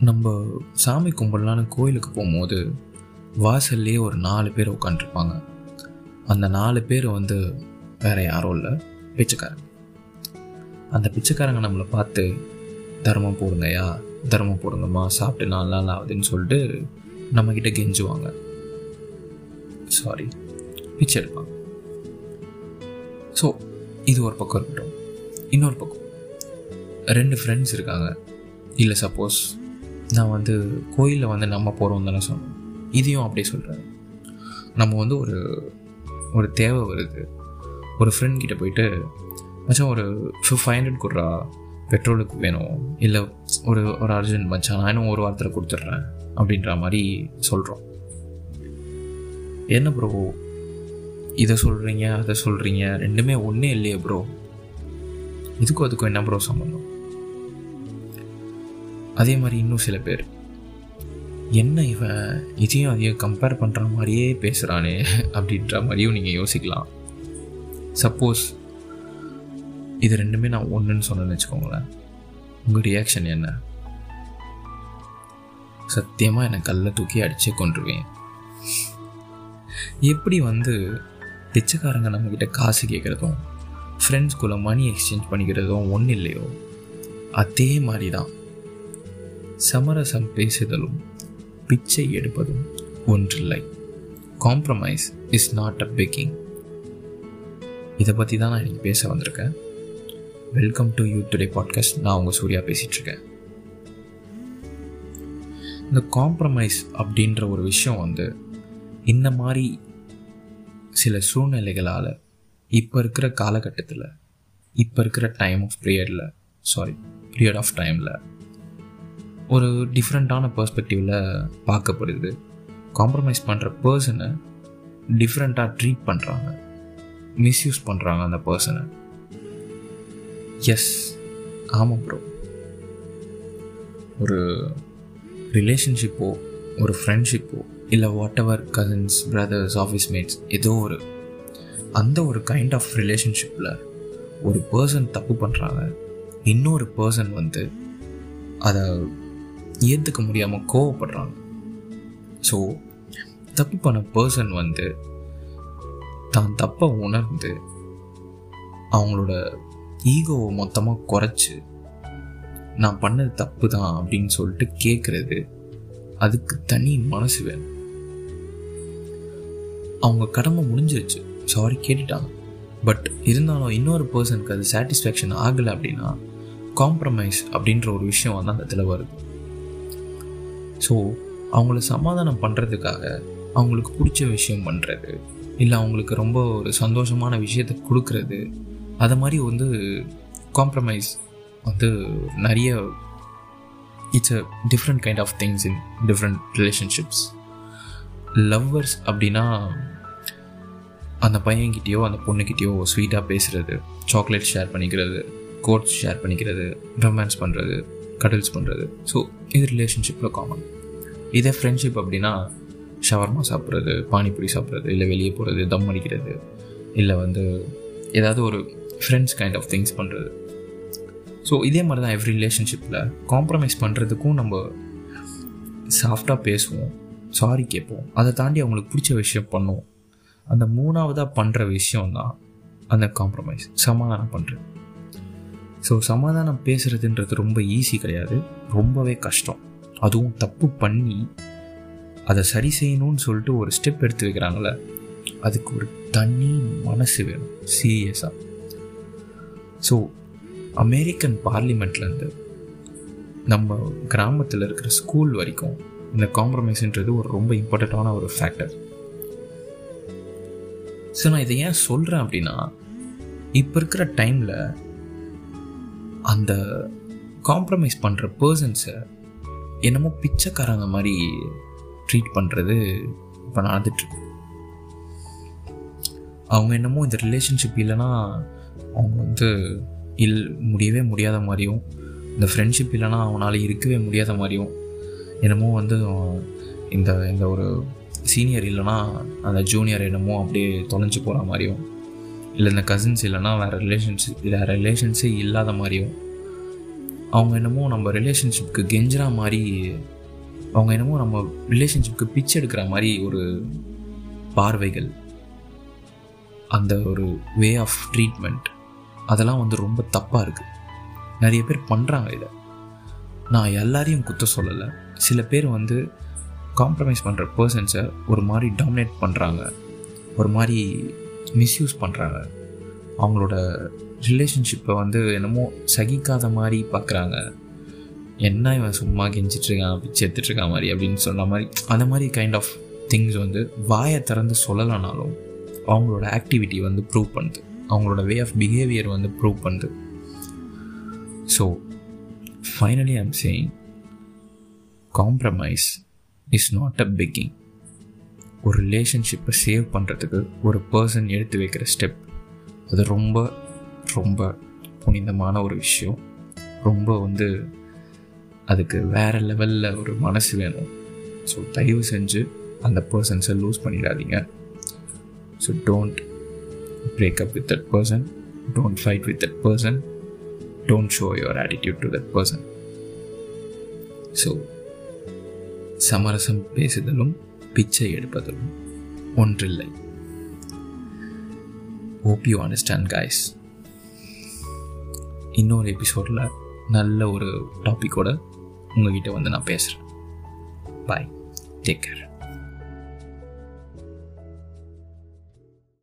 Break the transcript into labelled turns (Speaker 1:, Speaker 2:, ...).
Speaker 1: நம்ம சாமி கும்பிடலான்னு கோயிலுக்கு போகும்போது வாசல்லே ஒரு நாலு பேர் உட்காந்துருப்பாங்க அந்த நாலு பேர் வந்து வேற யாரும் இல்லை பிச்சைக்காரங்க. அந்த பிச்சைக்காரங்க நம்மளை பார்த்து தர்மம் போடுங்கய்யா தர்மம் போடுங்கம்மா சாப்பிட்டு நாலு நாள் ஆகுதுன்னு சொல்லிட்டு நம்மக்கிட்ட கெஞ்சுவாங்க. சாரி பிச்சை எடுப்பாங்க. ஸோ இது ஒரு பக்கம் இருக்கட்டும். இன்னொரு பக்கம். ரெண்டு ஃப்ரெண்ட்ஸ் இருக்காங்க. இல்லை சப்போஸ் நான் வந்து கோயிலில் வந்து நம்ம போகிறோம் தானே சொன்னோம் இதையும் அப்படியே சொல்கிறேன் நம்ம வந்து ஒரு ஒரு தேவை வருது. ஒரு ஃப்ரெண்ட் கிட்ட போயிட்டு மச்சான் ஒரு ஃபைவ் ஹண்ட்ரட் கொடுறா. பெட்ரோலுக்கு வேணும். இல்லை ஒரு ஒரு அர்ஜென்ட் மச்சான் நான் இன்னும் ஒரு வாரத்தில் கொடுத்துட்றேன். அப்படின்ற மாதிரி சொல்கிறோம் என்ன ப்ரோ இதை சொல்கிறீங்க அதை சொல்கிறீங்க ரெண்டுமே ஒன்றே இல்லையே ப்ரோ இதுக்கும் அதுக்கும் என்ன ப்ரோ சம்மந்தம் அதே மாதிரி இன்னும் சில பேர். என்ன இவன் இதையும் அதையும் கம்பேர் பண்ணுற மாதிரியே பேசுகிறானே அப்படின்ற மாதிரியும் நீங்கள் யோசிக்கலாம். சப்போஸ் இது ரெண்டுமே நான் ஒன்றுன்னு சொன்னேன்னு வச்சுக்கோங்களேன். உங்கள் ரியாக்ஷன் என்ன? சத்தியமாக என்னை கல்லை தூக்கி அடித்து கொண்டுருவேன் எப்படி வந்து பிச்சைக்காரங்க நம்மக்கிட்ட காசு கேட்குறதும் ஃப்ரெண்ட்ஸ்குள்ளே மணி எக்ஸ்சேஞ்ச் பண்ணிக்கிறதும் ஒன்றும் இல்லையோ? அதே மாதிரி தான் சமரசம் பேசுதலும் பிச்சை எடுப்பதும் ஒன்றில்லை. Compromise is not a begging இதை பற்றி தான் நான் இன்றைக்கி பேச வந்திருக்கேன். Welcome to you today podcast நான் உங்கள் சூர்யா பேசிகிட்ருக்கேன் இந்த காம்ப்ரமைஸ் அப்படின்ற ஒரு விஷயம் வந்து இந்த மாதிரி சில சூழ்நிலைகளால் இப்போ இருக்கிற காலகட்டத்தில் இப்போ இருக்கிற டைம் ஆஃப் பீரியடில் சாரி பீரியட் ஆஃப் டைமில் ஒரு டிஃப்ரெண்ட்டான பர்ஸ்பெக்டிவில் பார்க்கப்படுது. காம்ப்ரமைஸ் பண்ணுற பர்சனை டிஃப்ரெண்ட்டாக ட்ரீட் பண்ணுறாங்க மிஸ்யூஸ் பண்ணுறாங்க அந்த பர்சனை எஸ் ஆமாம் ப்ரோ ஒரு ரிலேஷன்ஷிப்போ ஒரு ஃப்ரெண்ட்ஷிப்போ இல்லை whatever cousins brothers office mates ஏதோ ஒரு அந்த ஒரு கைண்ட் ஆஃப் ரிலேஷன்ஷிப்பில் ஒரு பர்சன் தப்பு பண்ணுறாங்க இன்னொரு பர்சன் வந்து அதை ஏற்றுக்க முடியாமல் கோவப்படுறாங்க. ஸோ தப்பு பண்ண பர்சன் வந்து தான் தப்பை உணர்ந்து அவங்களோட ஈகோவை மொத்தமாக குறைச்சி நான் பண்ணது தப்பு தான் அப்படின்னு சொல்லிட்டு கேட்குறது அதுக்கு தனி மனசு வேணும். அவங்க கடமை முடிஞ்சிருச்சு. சாரி கேட்டுட்டாங்க. பட் இருந்தாலும் இன்னொரு பர்சனுக்கு அது சாட்டிஸ்ஃபேக்ஷன் ஆகலை அப்படின்னா காம்ப்ரமைஸ் அப்படின்ற ஒரு விஷயம் வந்து அந்த இடத்துல வருது. ஸோ அவங்கள சமாதானம் பண்ணுறதுக்காக அவங்களுக்கு பிடிச்ச விஷயம் பண்ணுறது இல்லை அவங்களுக்கு ரொம்ப ஒரு சந்தோஷமான விஷயத்தை கொடுக்கறது அதை மாதிரி வந்து காம்ப்ரமைஸ் வந்து நிறைய it's a different kind of things in different relationships lovers அப்படின்னா அந்த பையன்கிட்டயோ அந்த பொண்ணுக்கிட்டேயோ ஸ்வீட்டாக பேசுகிறது சாக்லேட் ஷேர் பண்ணிக்கிறது கோட்ஸ் ஷேர் பண்ணிக்கிறது ரொமான்ஸ் பண்ணுறது கடல்ஸ் பண்ணுறது ஸோ இது ரிலேஷன்ஷிப்பில் காமன் இதே ஃப்ரெண்ட்ஷிப் அப்படின்னா ஷவர்மா சாப்பிட்றது பானிபூரி சாப்பிட்றது இல்லை வெளியே போகிறது தம் அடிக்கிறது இல்லை வந்து ஏதாவது ஒரு ஃப்ரெண்ட்ஸ் கைண்ட் ஆஃப் திங்ஸ் பண்ணுறது ஸோ இதே மாதிரி தான் எவ்ரி ரிலேஷன்ஷிப்பில் காம்ப்ரமைஸ் பண்ணுறதுக்கும் நம்ம சாஃப்டாக பேசுவோம் சாரி கேட்போம். அதை தாண்டி அவங்களுக்கு பிடிச்ச விஷயம் பண்ணுவோம். அந்த மூணாவதாக பண்ணுற விஷயம் தான் அந்த காம்ப்ரமைஸ் சமாதானம் பண்ணுறது ஸோ சமாதானம் பேசுகிறதுன்றது ரொம்ப ஈஸி கிடையாது. ரொம்பவே கஷ்டம். அதுவும் தப்பு பண்ணி அதை சரி செய்யணும்னு சொல்லிட்டு ஒரு ஸ்டெப் எடுத்து வைக்கிறாங்களே அதுக்கு ஒரு தனி மனசு வேணும் சீரியஸாக ஸோ அமெரிக்கன் பார்லிமெண்ட்லேருந்து நம்ம கிராமத்தில் இருக்கிற ஸ்கூல் வரைக்கும் இந்த காம்ப்ரமைஸ்ன்றது ஒரு ரொம்ப இம்பார்ட்டண்ட்டான ஒரு ஃபேக்டர் ஸோ நான் இதை ஏன் சொல்கிறேன் அப்படின்னா இப்போ இருக்கிற டைமில் அந்த காம்ப்ரமைஸ் பண்ணுற பர்சன்ஸை என்னமோ பிச்சைக்காரங்க மாதிரி ட்ரீட் பண்ணுறது இப்போ நடந்துட்டுருக்கு. அவங்க என்னமோ இந்த ரிலேஷன்ஷிப் இல்லைன்னா அவங்க வந்து இல் முடியவே முடியாத மாதிரியும் இந்த ஃப்ரெண்ட்ஷிப் இல்லைன்னா அவனால் இருக்கவே முடியாத மாதிரியும் என்னமோ வந்து இந்த இந்த ஒரு சீனியர் இல்லைன்னா அந்த ஜூனியர் என்னமோ அப்படியே தொலைஞ்சு போகிற மாதிரியும் இல்லை இந்த கசின்ஸ் இல்லைனா வேறு ரிலேஷன்ஷிப் வேறு ரிலேஷன்ஸே இல்லாத மாதிரியும் அவங்க என்னமோ நம்ம ரிலேஷன்ஷிப்க்கு கெஞ்சுற மாதிரி அவங்க என்னமோ நம்ம ரிலேஷன்ஷிப்க்கு பிச்சை எடுக்கிற மாதிரி ஒரு பார்வைகள் அந்த ஒரு வே ஆஃப் ட்ரீட்மெண்ட் அதெல்லாம் வந்து ரொம்ப தப்பாக இருக்குது நிறைய பேர் பண்ணுறாங்க இதை. நான் எல்லாரையும் குத்த சொல்லலை. சில பேர் வந்து காம்ப்ரமைஸ் பண்ணுற பர்சன்ஸை ஒரு மாதிரி டாமினேட் பண்ணுறாங்க ஒரு மாதிரி மிஸ்யூஸ் பண்ணுறாங்க அவங்களோட ரிலேஷன்ஷிப்பை வந்து என்னமோ சகிக்காத மாதிரி பார்க்குறாங்க என்ன இவன் சும்மா கெஞ்சிட்ருக்கான் பிச்சு எடுத்துட்ருக்கான் மாதிரி அப்படின்னு சொன்ன மாதிரி அந்த மாதிரி கைண்ட் ஆஃப் திங்ஸ் வந்து வாயை திறந்து சொல்லலைனாலும் அவங்களோட ஆக்டிவிட்டி வந்து ப்ரூவ் பண்ணுது. அவங்களோட வே ஆஃப் பிஹேவியர் வந்து ப்ரூவ் பண்ணுது. So finally I'm saying compromise is not a begging ஒரு ரிலேஷன்ஷிப்பை சேவ் பண்ணுறதுக்கு ஒரு பர்சன் எடுத்து வைக்கிற ஸ்டெப் அது ரொம்ப ரொம்ப புனிதமான ஒரு விஷயம். ரொம்ப வந்து அதுக்கு வேறு லெவலில் ஒரு மனசு வேணும். ஸோ தயவு செஞ்சு அந்த பர்சன்ஸை லூஸ் பண்ணிடாதீங்க. So don't break up with that person don't fight with that person don't show your attitude to that person so சமரசம் பேசுதலும் பிச்சை எடுப்பதும் ஒன்றில்லை. ஹோப் யூ அண்டர்ஸ்டாண்ட் கைஸ் இன்னொரு எபிசோடில் நல்ல ஒரு டாப்பிக்கோட உங்ககிட்ட வந்து நான் பேசுகிறேன் பாய் டேக் கேர்